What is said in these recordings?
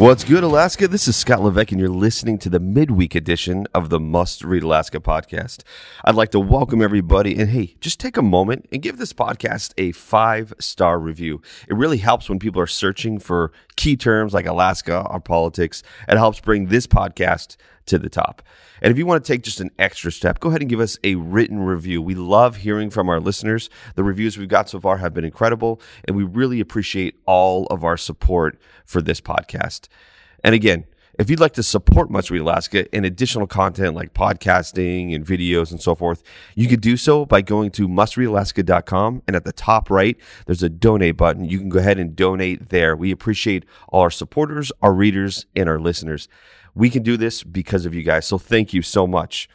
What's good, Alaska? This is Scott Levesque, and you're listening to the midweek edition of the Must Read Alaska podcast. I'd like to welcome everybody, and hey, just take a moment and give this podcast a five star review. It really helps when people are searching for key terms like Alaska or politics. It helps bring this podcast to the top. And if you want to take just an extra step, go ahead and give us a written review. We love hearing from our listeners. The reviews we've got so far have been incredible, and we really appreciate all of our support for this podcast. And again, if you'd like to support Must Read Alaska and additional content like podcasting and videos and so forth, you can do so by going to mustreadalaska.com. And at the top right, there's a donate button. You can go ahead and donate there. We appreciate all our supporters, our readers, and our listeners. We can do this because of you guys. So thank you so much.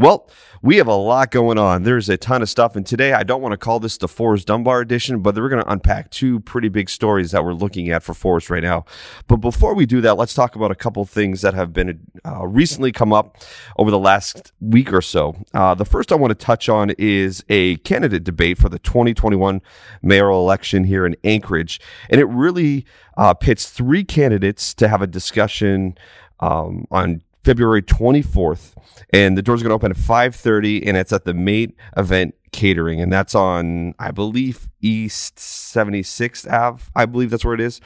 Well, we have a lot going on. There's a ton of stuff. And today, I don't want to call this the Forrest Dunbar edition, but we're going to unpack two pretty big stories that we're looking at for Forrest right now. But before we do that, let's talk about a couple things that have been uh, recently come up over the last week or so. Uh, the first I want to touch on is a candidate debate for the 2021 mayoral election here in Anchorage. And it really uh, pits three candidates to have a discussion um, on February 24th, and the doors are going to open at 5:30, and it's at the Mate Event Catering, and that's on, I believe, East 76th Ave. I believe that's where it is.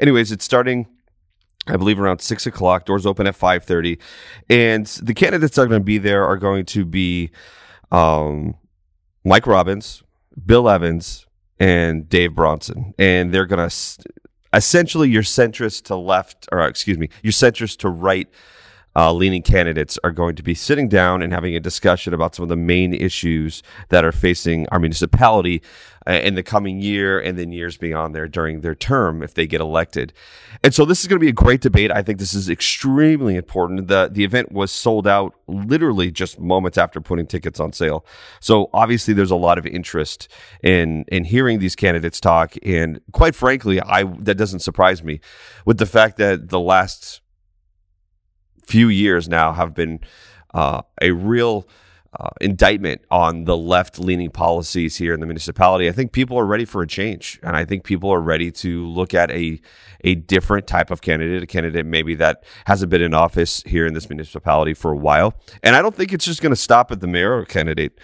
Anyways, it's starting. I believe around six o'clock. Doors open at five thirty, and the candidates that are going to be there are going to be um, Mike Robbins, Bill Evans, and Dave Bronson, and they're going to essentially your centrist to left, or excuse me, your centrist to right uh, leaning candidates are going to be sitting down and having a discussion about some of the main issues that are facing our municipality uh, in the coming year and then years beyond there during their term if they get elected. And so this is going to be a great debate. I think this is extremely important. The the event was sold out literally just moments after putting tickets on sale. So obviously there's a lot of interest in in hearing these candidates talk and quite frankly I that doesn't surprise me with the fact that the last few years now have been uh, a real uh, indictment on the left leaning policies here in the municipality. I think people are ready for a change. And I think people are ready to look at a, a different type of candidate, a candidate maybe that hasn't been in office here in this municipality for a while. And I don't think it's just going to stop at the mayor candidate.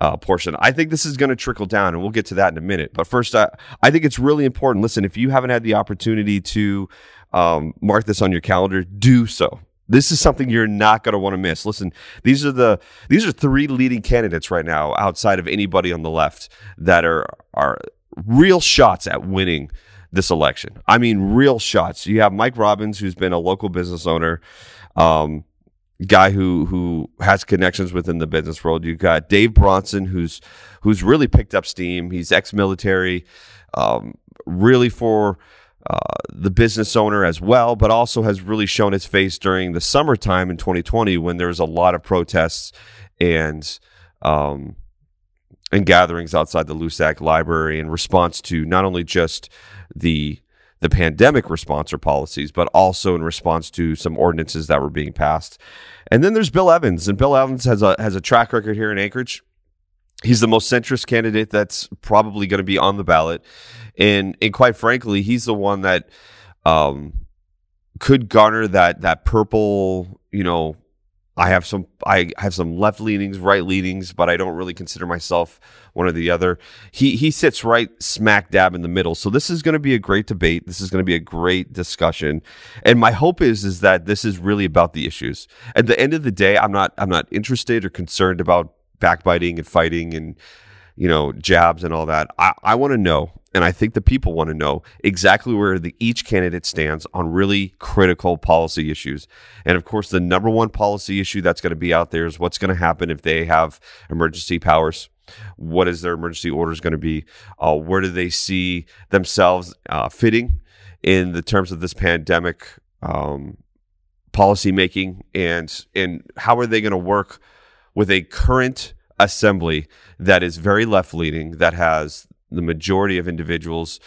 Uh, portion. I think this is going to trickle down, and we'll get to that in a minute. But first, uh, I think it's really important. Listen, if you haven't had the opportunity to um, mark this on your calendar, do so this is something you're not going to want to miss. Listen, these are the these are three leading candidates right now outside of anybody on the left that are are real shots at winning this election. I mean, real shots. You have Mike Robbins, who's been a local business owner, um, guy who who has connections within the business world. You've got Dave Bronson, who's who's really picked up steam. He's ex-military, um, really for the business owner as well, but also has really shown its face during the summertime in 2020 when there was a lot of protests and um, and gatherings outside the Loussac Library in response to not only just the the pandemic response or policies, but also in response to some ordinances that were being passed. And then there's Bill Evans, and Bill Evans has a has a track record here in Anchorage he's the most centrist candidate that's probably going to be on the ballot, and and quite frankly, he's the one that um, could garner that that purple, you know. I have some I have some left leanings, right leanings, but I don't really consider myself one or the other. He he sits right smack dab in the middle. So this is going to be a great debate. This is going to be a great discussion. And my hope is is that this is really about the issues. At the end of the day, I'm not I'm not interested or concerned about backbiting and fighting and you know jabs and all that. I, I want to know and I think the people want to know exactly where the, each candidate stands on really critical policy issues. And of course, the number one policy issue that's going to be out there is what's going to happen if they have emergency powers. What is their emergency orders going to be? Uh, where do they see themselves uh, fitting in the terms of this pandemic um, policy making, and and how are they going to work with a current assembly that is very left leaning, that has the majority of individuals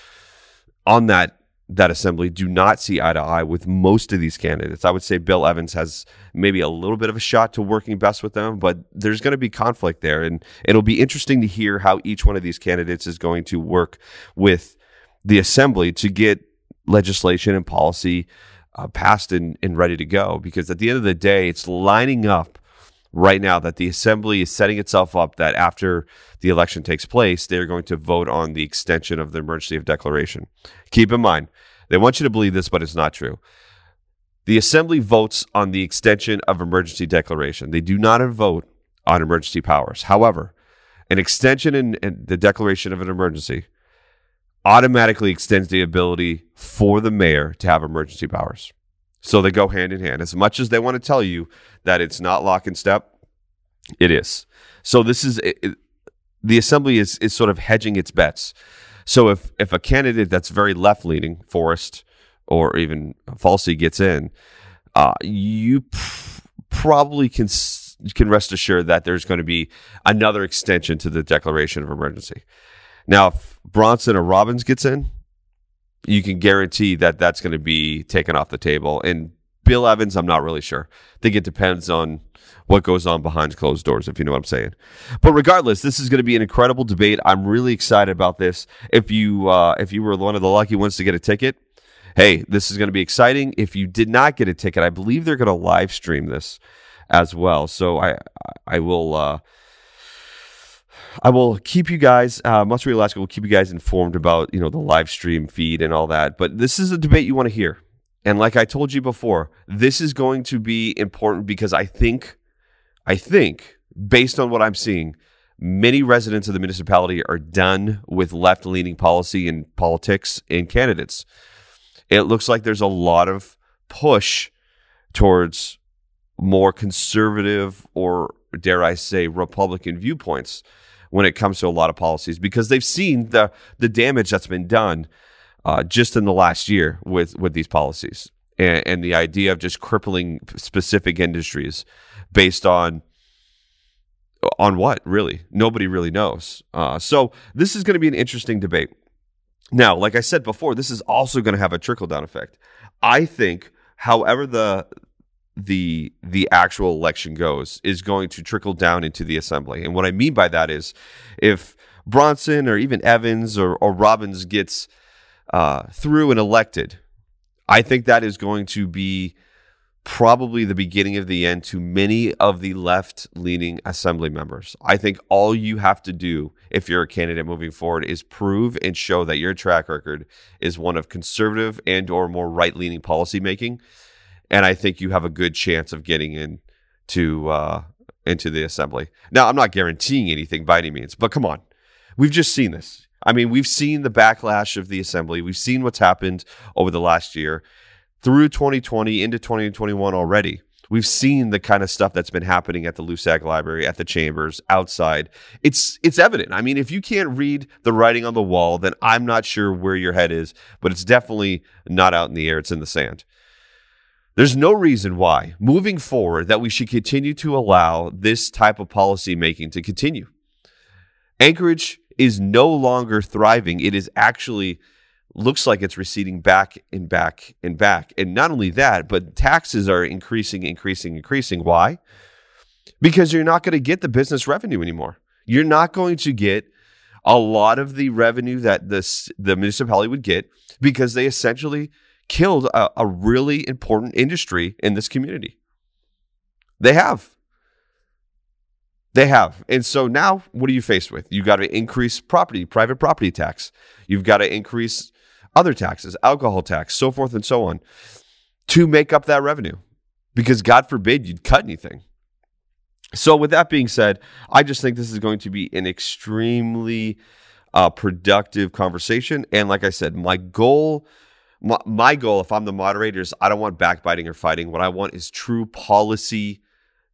on that that assembly do not see eye to eye with most of these candidates. I would say Bill Evans has maybe a little bit of a shot to working best with them, but there's going to be conflict there. And it'll be interesting to hear how each one of these candidates is going to work with the assembly to get legislation and policy uh, passed and, and ready to go. Because at the end of the day, it's lining up right now that the assembly is setting itself up that after the election takes place, they're going to vote on the extension of the emergency of declaration. Keep in mind, they want you to believe this, but it's not true. The assembly votes on the extension of emergency declaration. They do not vote on emergency powers. However, an extension in, in the declaration of an emergency automatically extends the ability for the mayor to have emergency powers. So they go hand in hand. As much as they want to tell you that it's not lock and step, it is. So this is it, the assembly is is sort of hedging its bets. So if if a candidate that's very left leaning, Forrest or even Falsey gets in, uh, you p- probably can can rest assured that there's going to be another extension to the declaration of emergency. Now, if Bronson or Robbins gets in, you can guarantee that that's going to be taken off the table. And Bill Evans, I'm not really sure. I think it depends on what goes on behind closed doors, if you know what I'm saying. But regardless, this is going to be an incredible debate. I'm really excited about this. If you uh, if you were one of the lucky ones to get a ticket, hey, this is going to be exciting. If you did not get a ticket, I believe they're going to live stream this as well. So I I will. Uh, I will keep you guys, uh, Must Read Alaska will keep you guys informed about, you know, the live stream feed and all that. But this is a debate you want to hear. And like I told you before, this is going to be important because I think, I think, based on what I'm seeing, many residents of the municipality are done with left leaning policy and politics and candidates. It looks like there's a lot of push towards more conservative or, dare I say, Republican viewpoints when it comes to a lot of policies because they've seen the the damage that's been done uh, just in the last year with with these policies and, and the idea of just crippling specific industries based on on what really nobody really knows. Uh, so this is going to be an interesting debate. Now, like I said before, this is also going to have a trickle down effect. I think, however the the the actual election goes is going to trickle down into the assembly. And what I mean by that is if Bronson or even Evans or, or Robbins gets uh, through and elected, I think that is going to be probably the beginning of the end to many of the left leaning assembly members. I think all you have to do if you're a candidate moving forward is prove and show that your track record is one of conservative and or more right leaning policy making and I think you have a good chance of getting in to uh, into the assembly. Now, I'm not guaranteeing anything by any means, but come on, we've just seen this. I mean, we've seen the backlash of the assembly. We've seen what's happened over the last year through 2020 into 2021 already. We've seen the kind of stuff that's been happening at the Loussac Library, at the chambers, outside. It's it's evident. I mean, if you can't read the writing on the wall, then I'm not sure where your head is, but it's definitely not out in the air. It's in the sand. There's no reason why, moving forward, that we should continue to allow this type of policy making to continue. Anchorage is no longer thriving. It is actually looks like it's receding back and back and back. And not only that, but taxes are increasing, increasing, increasing. Why? Because you're not going to get the business revenue anymore. You're not going to get a lot of the revenue that this the municipality would get because they essentially killed a, a really important industry in this community. They have. They have. And so now what are you faced with? You've got to increase property, private property tax. You've got to increase other taxes, alcohol tax, so forth and so on to make up that revenue. Because God forbid you'd cut anything. So, with that being said, I just think this is going to be an extremely uh, productive conversation. And like I said, my goal, my, my goal, if I'm the moderator, is I don't want backbiting or fighting. What I want is true policy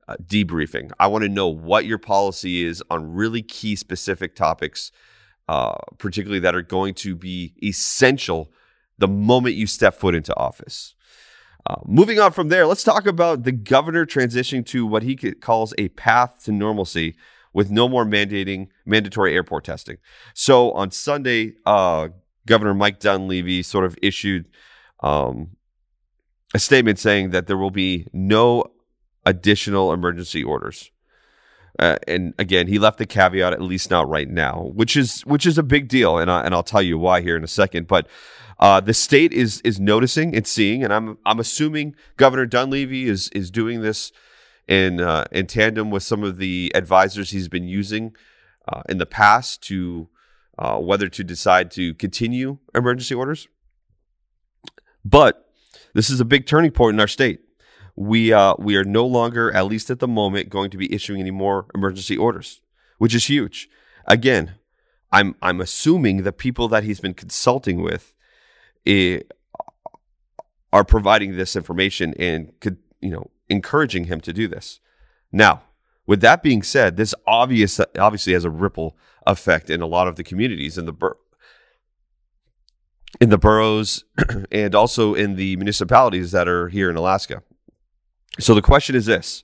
uh, debriefing. I want to know what your policy is on really key specific topics, uh, particularly that are going to be essential the moment you step foot into office. Uh, moving on from there, let's talk about the governor transitioning to what he calls a path to normalcy with no more mandating mandatory airport testing. So on Sunday, uh, Governor Mike Dunleavy sort of issued um, a statement saying that there will be no additional emergency orders. Uh, and again, he left the caveat at least not right now, which is which is a big deal, and I, and I'll tell you why here in a second. But uh, the state is is noticing and seeing, and I'm I'm assuming Governor Dunleavy is is doing this in uh, in tandem with some of the advisors he's been using uh, in the past to uh, whether to decide to continue emergency orders. But this is a big turning point in our state. We uh, we are no longer, at least at the moment, going to be issuing any more emergency orders, which is huge. Again, I'm I'm assuming the people that he's been consulting with it, are providing this information and could, you know, encouraging him to do this. Now, with that being said, this obvious obviously has a ripple effect in a lot of the communities in the bur- in the boroughs and also in the municipalities that are here in Alaska. So the question is this: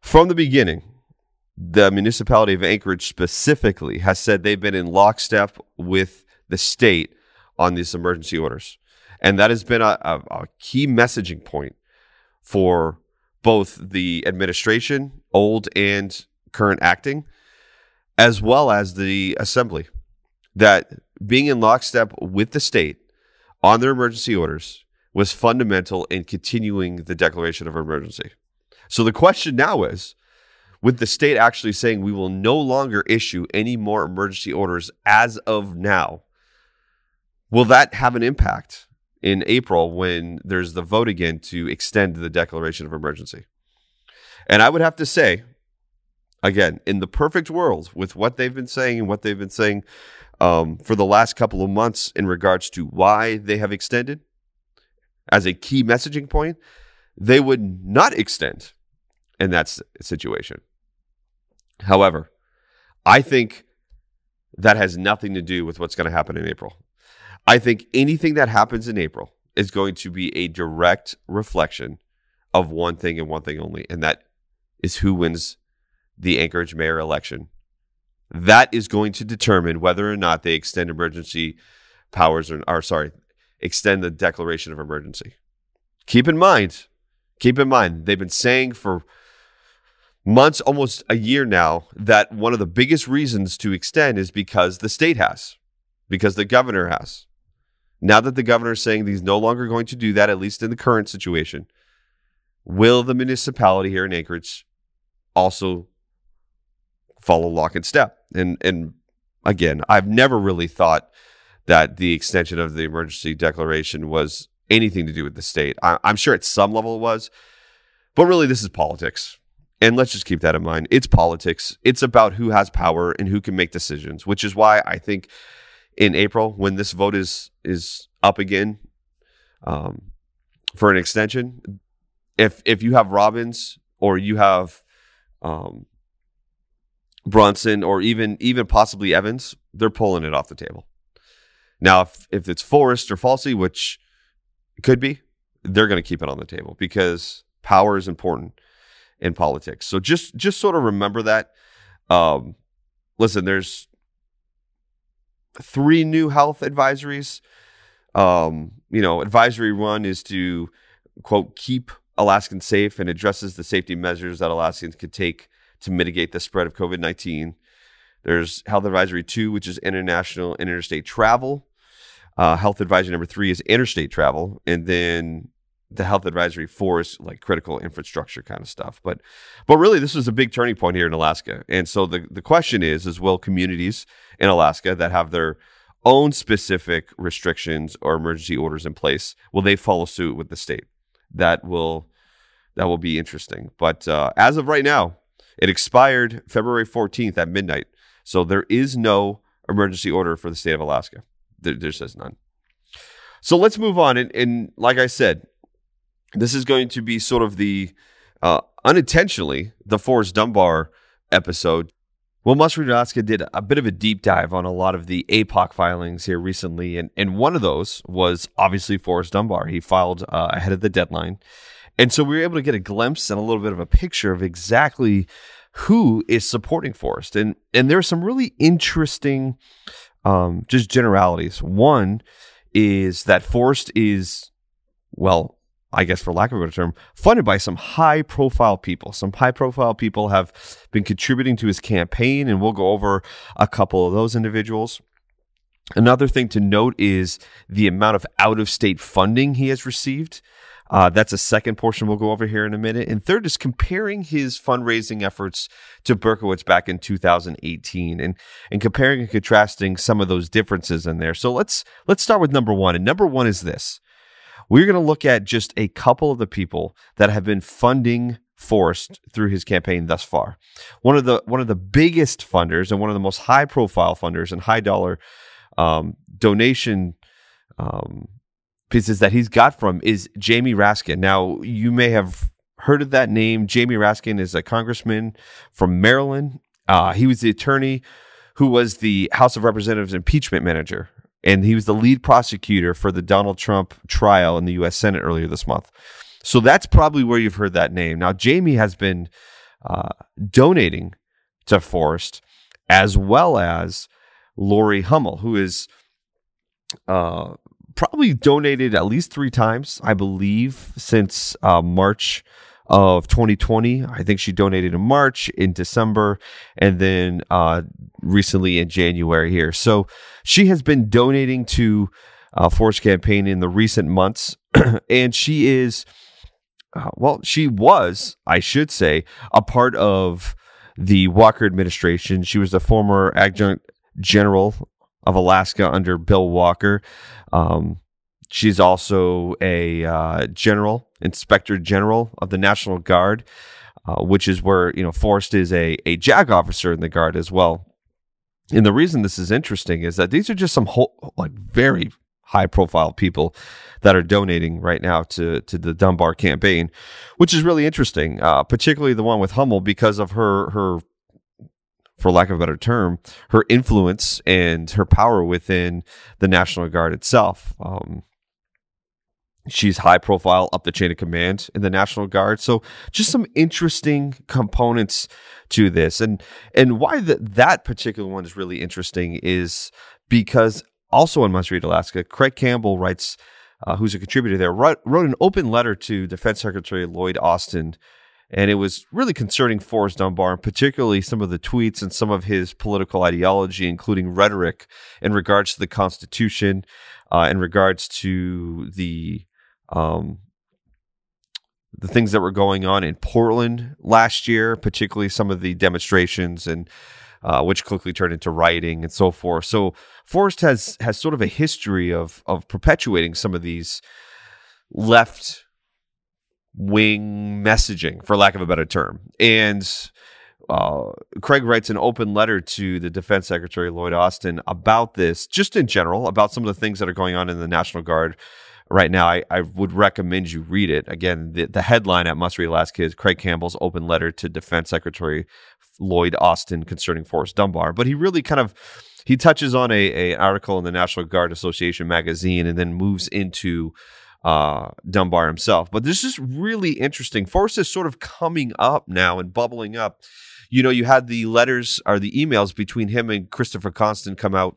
From the beginning, the municipality of Anchorage specifically has said they've been in lockstep with the state on these emergency orders. And that has been a, a, a key messaging point for both the administration, old and current acting, as well as the assembly, that being in lockstep with the state on their emergency orders was fundamental in continuing the declaration of emergency. So the question now is with the state actually saying we will no longer issue any more emergency orders as of now, Will that have an impact in April when there's the vote again to extend the declaration of emergency? And I would have to say, again, in the perfect world, with what they've been saying and what they've been saying um, for the last couple of months in regards to why they have extended as a key messaging point, they would not extend in that situation. However, I think that has nothing to do with what's going to happen in April. I think anything that happens in April is going to be a direct reflection of one thing and one thing only, and that is who wins the Anchorage mayor election. That is going to determine whether or not they extend emergency powers or, or sorry, extend the declaration of emergency. Keep in mind, keep in mind, they've been saying for months, almost a year now, that one of the biggest reasons to extend is because the state has, because the governor has. Now that the governor is saying he's no longer going to do that, at least in the current situation, will the municipality here in Anchorage also follow lock and step? And and again, I've never really thought that the extension of the emergency declaration was anything to do with the state. I, I'm sure at some level it was, but really this is politics. And let's just keep that in mind. It's politics. It's about who has power and who can make decisions, which is why I think in April when this vote is is up again um, for an extension. If if you have Robbins or you have um, Bronson or even even possibly Evans, they're pulling it off the table. Now, if if it's Forrest or Falsey, which could be, they're going to keep it on the table because power is important in politics. So just just sort of remember that. Um, listen, there's three new health advisories. Um, you know, advisory one is to quote keep Alaskans safe and addresses the safety measures that Alaskans could take to mitigate the spread of COVID nineteen. There's health advisory two, which is international interstate travel. Uh, health advisory number three is interstate travel, and then the health advisory four is like critical infrastructure kind of stuff. But but really this was a big turning point here in Alaska. And so the, the question is, is will communities in Alaska that have their own specific restrictions or emergency orders in place, will they follow suit with the state? That will that will be interesting. But uh, as of right now, it expired February 14th at midnight. So there is no emergency order for the state of Alaska. There, there says none. So let's move on. And, and, like I said, this is going to be sort of the uh, unintentionally the Forrest Dunbar episode. Well, Read did a bit of a deep dive on a lot of the APOC filings here recently, and, and one of those was obviously Forrest Dunbar. He filed uh, ahead of the deadline. And so we were able to get a glimpse and a little bit of a picture of exactly who is supporting Forrest. And and there are some really interesting um, just generalities. One is that Forrest is, well, I guess for lack of a better term, funded by some high profile people. Some high profile people have been contributing to his campaign, and we'll go over a couple of those individuals. Another thing to note is the amount of out of state funding he has received. Uh, that's a second portion we'll go over here in a minute. And third is comparing his fundraising efforts to Berkowitz back in 2018 and, and comparing and contrasting some of those differences in there. So let's let's start with number one. And number one is this. We're going to look at just a couple of the people that have been funding Forrest through his campaign thus far. One of the one of the biggest funders and one of the most high profile funders and high dollar um, donation um, pieces that he's got from is Jamie Raskin. Now, you may have heard of that name. Jamie Raskin is a congressman from Maryland. Uh, he was the attorney who was the House of Representatives impeachment manager, and he was the lead prosecutor for the Donald Trump trial in the U.S. Senate earlier this month. So that's probably where you've heard that name. Now, Jamie has been uh, donating to Forrest as well as Laurie Hummel, who is uh, probably donated at least three times, I believe, since uh, March of 2020. I think she donated in March, in December, and then uh, recently in January here. So she has been donating to uh, Forrest campaign in the recent months, and she is, uh, well, she was, I should say, a part of the Walker administration. She was the former adjunct general of Alaska under Bill Walker. Um, she's also a uh, general, inspector general of the National Guard, uh, which is where you know Forrest is a a JAG officer in the Guard as well. And the reason this is interesting is that these are just some whole, like very high profile people that are donating right now to to the Dunbar campaign, which is really interesting, uh, particularly the one with Hummel because of her her for lack of a better term, her influence and her power within the National Guard itself. Um, she's high profile up the chain of command in the National Guard. So just some interesting components to this. And and why that particular one is really interesting is because also in Must Alaska, Craig Campbell writes, uh, who's a contributor there, wrote, wrote an open letter to Defense Secretary Lloyd Austin and it was really concerning Forrest Dunbar, and particularly some of the tweets and some of his political ideology, including rhetoric in regards to the Constitution, uh, in regards to the um, the things that were going on in Portland last year, particularly some of the demonstrations and uh, which quickly turned into rioting and so forth. So Forrest has has sort of a history of of perpetuating some of these left wing messaging, for lack of a better term. And uh, Craig writes an open letter to the Defense Secretary Lloyd Austin about this, just in general, about some of the things that are going on in the National Guard right now. I, I would recommend you read it. Again, the, the headline at Must Read Alaska is Craig Campbell's open letter to Defense Secretary Lloyd Austin concerning Forrest Dunbar. But he really kind of he touches on a, a article in the National Guard Association magazine and then moves into uh, Dunbar himself. But this is really interesting. Forrest is sort of coming up now and bubbling up. You know, you had the letters or the emails between him and Christopher Constant come out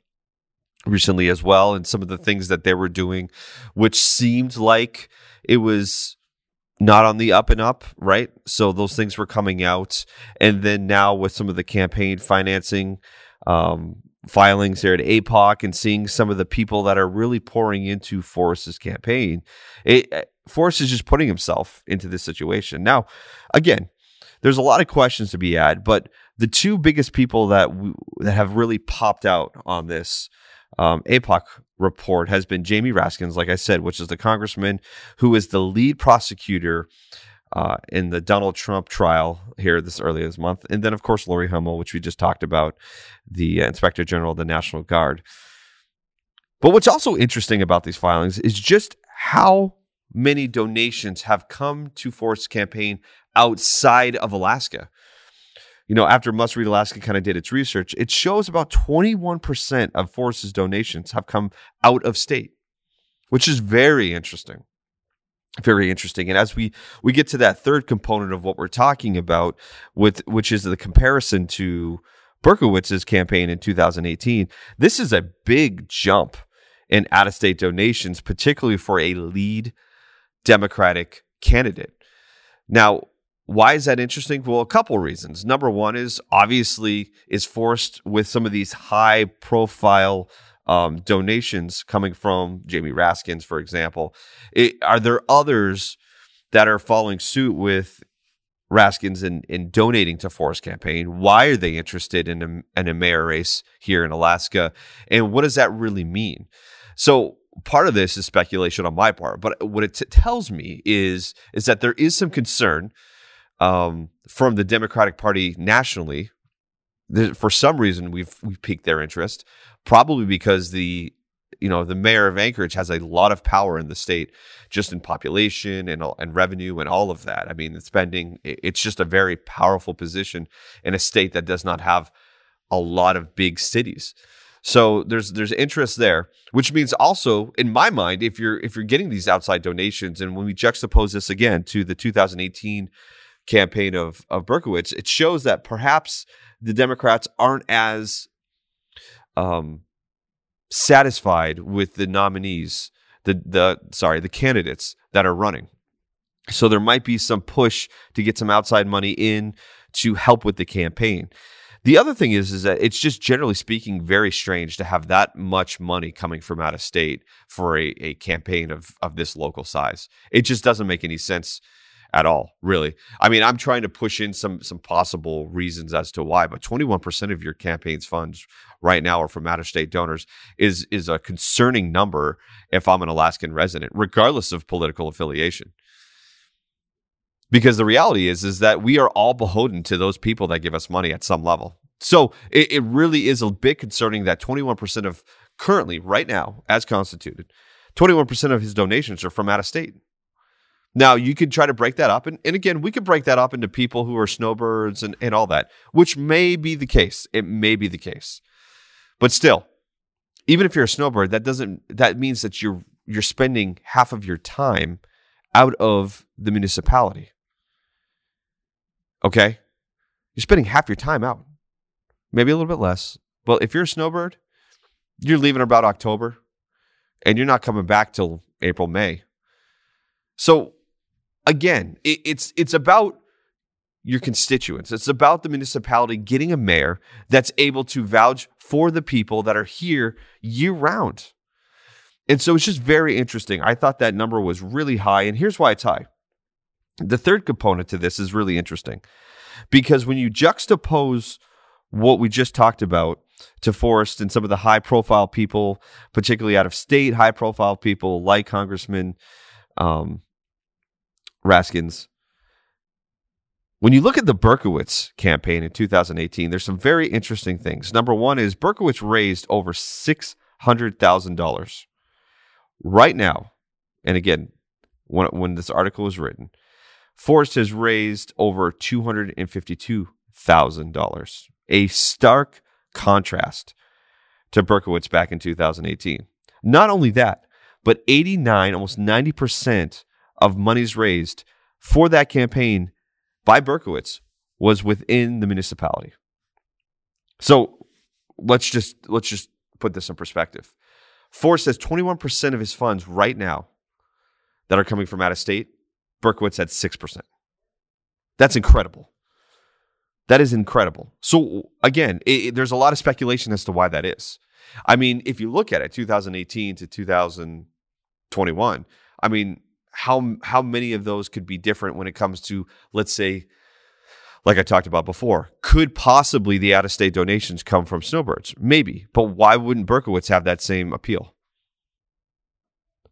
recently as well, and some of the things that they were doing, which seemed like it was not on the up and up, right? So those things were coming out. And then now with some of the campaign financing, um, filings here at APOC and seeing some of the people that are really pouring into Forrest's campaign, it, uh, Forrest is just putting himself into this situation. Now, again, there's a lot of questions to be had, but the two biggest people that that have really popped out on this um, APOC report has been Jamie Raskins, like I said, which is the congressman who is the lead prosecutor uh, in the Donald Trump trial here this early this month, and then of course Laurie Hummel, which we just talked about, the uh, Inspector General of the National Guard. But what's also interesting about these filings is just how many donations have come to Forrest's campaign outside of Alaska. You know, after Must Read Alaska kind of did its research, it shows about 21% of Forrest's donations have come out of state, which is very interesting very interesting. And as we we get to that third component of what we're talking about, with which is the comparison to Berkowitz's campaign in 2018, this is a big jump in out of state donations, particularly for a lead Democratic candidate. Now, why is that interesting? Well, a couple reasons. Number one is obviously is Forrest with some of these high profile um, donations coming from Jamie Raskins, for example. It, are there others that are following suit with Raskins in, in donating to Forrest campaign? Why are they interested in a, in a mayor race here in Alaska? And what does that really mean? So part of this is speculation on my part, but what it t- tells me is is that there is some concern um, from the Democratic Party nationally. For some reason, we've we've piqued their interest probably because the you know the mayor of Anchorage has a lot of power in the state, just in population and and revenue and all of that. I mean, the spending. It's just a very powerful position in a state that does not have a lot of big cities. So there's there's interest there, which means also in my mind, if you're if you're getting these outside donations, and when we juxtapose this again to the 2018 campaign of of Berkowitz, it shows that perhaps the Democrats aren't as um, satisfied with the nominees, the the sorry, the candidates that are running. So there might be some push to get some outside money in to help with the campaign. The other thing is, is that it's just generally speaking very strange to have that much money coming from out of state for a, a campaign of of this local size. It just doesn't make any sense at all, really. I mean, I'm trying to push in some some possible reasons as to why, but 21% of your campaign's funds right now are from out of state donors is is a concerning number if I'm an Alaskan resident, regardless of political affiliation. Because the reality is is that we are all beholden to those people that give us money at some level. So it, it really is a bit concerning that 21% of currently, right now, as constituted, 21% of his donations are from out of state. Now you could try to break that up. And, and again, we could break that up into people who are snowbirds and, and all that, which may be the case. It may be the case. But still, even if you're a snowbird, that doesn't that means that you're you're spending half of your time out of the municipality. Okay? You're spending half your time out. Maybe a little bit less. Well, if you're a snowbird, you're leaving about October and you're not coming back till April, May. So again, it, it's it's about your constituents. It's about the municipality getting a mayor that's able to vouch for the people that are here year round. And so it's just very interesting. I thought that number was really high. And here's why it's high. The third component to this is really interesting because when you juxtapose what we just talked about to Forrest and some of the high profile people, particularly out of state, high profile people like Congressman um, Raskins. When you look at the Berkowitz campaign in 2018, there's some very interesting things. Number one is Berkowitz raised over $600,000 right now. And again, when, when this article was written, Forrest has raised over $252,000, a stark contrast to Berkowitz back in 2018. Not only that, but 89, almost 90% of monies raised for that campaign by Berkowitz was within the municipality. So let's just let's just put this in perspective. Forrest says 21% of his funds right now that are coming from out of state, Berkowitz had 6%. That's incredible. That is incredible. So again, it, there's a lot of speculation as to why that is. I mean, if you look at it, 2018 to 2021, I mean, how how many of those could be different when it comes to let's say like I talked about before, could possibly the out of state donations come from snowbirds? Maybe, but why wouldn't Berkowitz have that same appeal?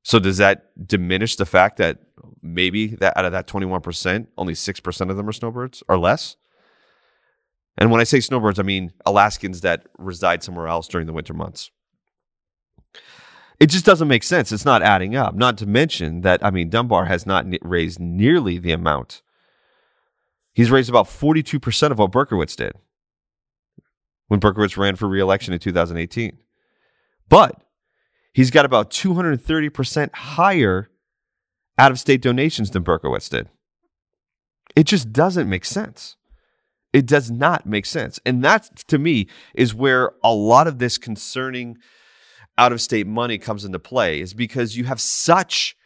So does that diminish the fact that maybe that out of that 21%, only 6% of them are snowbirds or less. And when I say snowbirds, I mean Alaskans that reside somewhere else during the winter months. It just doesn't make sense. It's not adding up. Not to mention that, I mean, Dunbar has not raised nearly the amount. He's raised about 42% of what Berkowitz did when Berkowitz ran for reelection in 2018. But he's got about 230% higher out of state donations than Berkowitz did. It just doesn't make sense. It does not make sense. And that, to me, is where a lot of this concerning out of state money comes into play, is because you have such,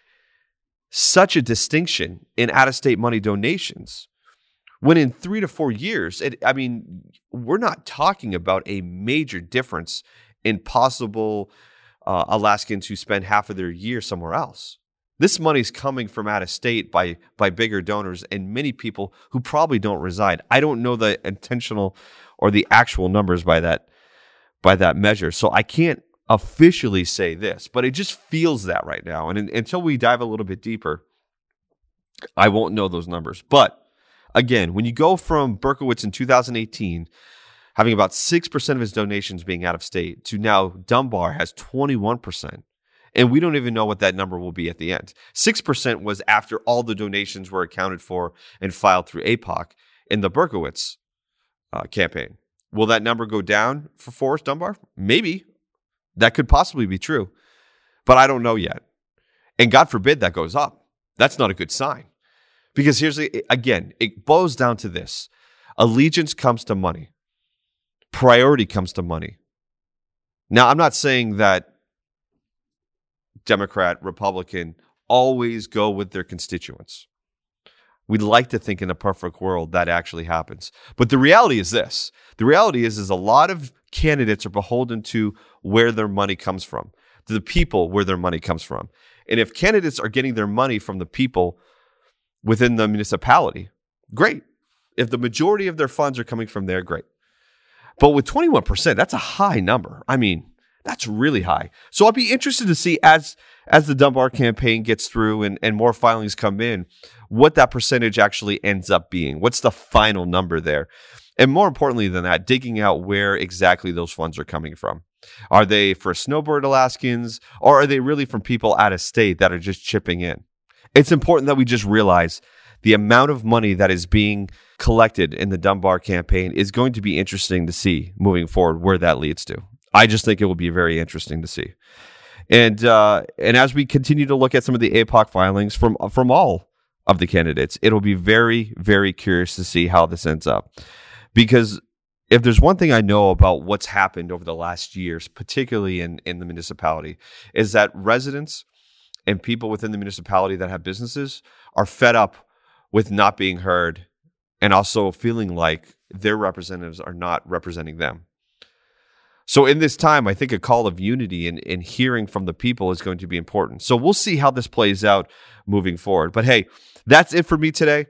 such a distinction in out of state money donations. When in three to four years, it, I mean, we're not talking about a major difference in possible uh, Alaskans who spend half of their year somewhere else. This money's coming from out of state by by bigger donors and many people who probably don't reside. I don't know the intentional or the actual numbers by that by that measure. So I can't officially say this, but it just feels that right now. And in, until we dive a little bit deeper, I won't know those numbers. But again, when you go from Berkowitz in 2018 having about 6% of his donations being out of state to now Dunbar has 21%. And we don't even know what that number will be at the end. 6% was after all the donations were accounted for and filed through APOC in the Berkowitz uh, campaign. Will that number go down for Forrest Dunbar? Maybe. That could possibly be true. But I don't know yet. And God forbid that goes up. That's not a good sign. Because here's the, again, it boils down to this allegiance comes to money, priority comes to money. Now, I'm not saying that Democrat, Republican, always go with their constituents. We'd like to think in a perfect world that actually happens. But the reality is this. The reality is is a lot of candidates are beholden to where their money comes from, to the people where their money comes from. And if candidates are getting their money from the people within the municipality, great. If the majority of their funds are coming from there, great. But with 21%, that's a high number. I mean, that's really high. So I'll be interested to see as as the Dunbar campaign gets through and, and more filings come in, what that percentage actually ends up being. What's the final number there? And more importantly than that, digging out where exactly those funds are coming from. Are they for snowbird Alaskans or are they really from people out of state that are just chipping in? It's important that we just realize the amount of money that is being collected in the Dunbar campaign is going to be interesting to see moving forward where that leads to. I just think it will be very interesting to see. And uh, and as we continue to look at some of the APOC filings from from all of the candidates, it'll be very very curious to see how this ends up. Because if there's one thing I know about what's happened over the last years, particularly in in the municipality, is that residents and people within the municipality that have businesses are fed up with not being heard and also feeling like their representatives are not representing them. So in this time, I think a call of unity and, and hearing from the people is going to be important. So we'll see how this plays out moving forward. But hey, that's it for me today.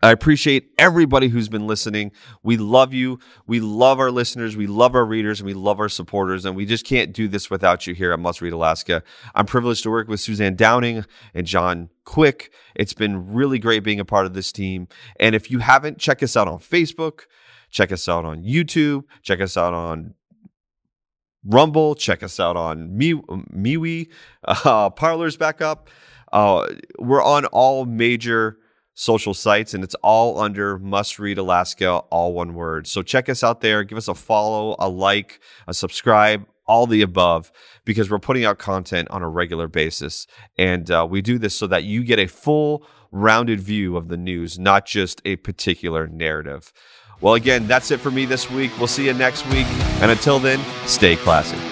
I appreciate everybody who's been listening. We love you. We love our listeners. We love our readers and we love our supporters. And we just can't do this without you here at Must Read Alaska. I'm privileged to work with Suzanne Downing and John Quick. It's been really great being a part of this team. And if you haven't, check us out on Facebook. Check us out on YouTube. Check us out on Rumble. Check us out on MeWe. Uh, Parler's back up. Uh, we're on all major social sites and it's all under Must Read Alaska, all one word. So check us out there. Give us a follow, a like, a subscribe, all the above, because we're putting out content on a regular basis. And uh, we do this so that you get a full, rounded view of the news, not just a particular narrative. Well, again, that's it for me this week. We'll see you next week. And until then, stay classy.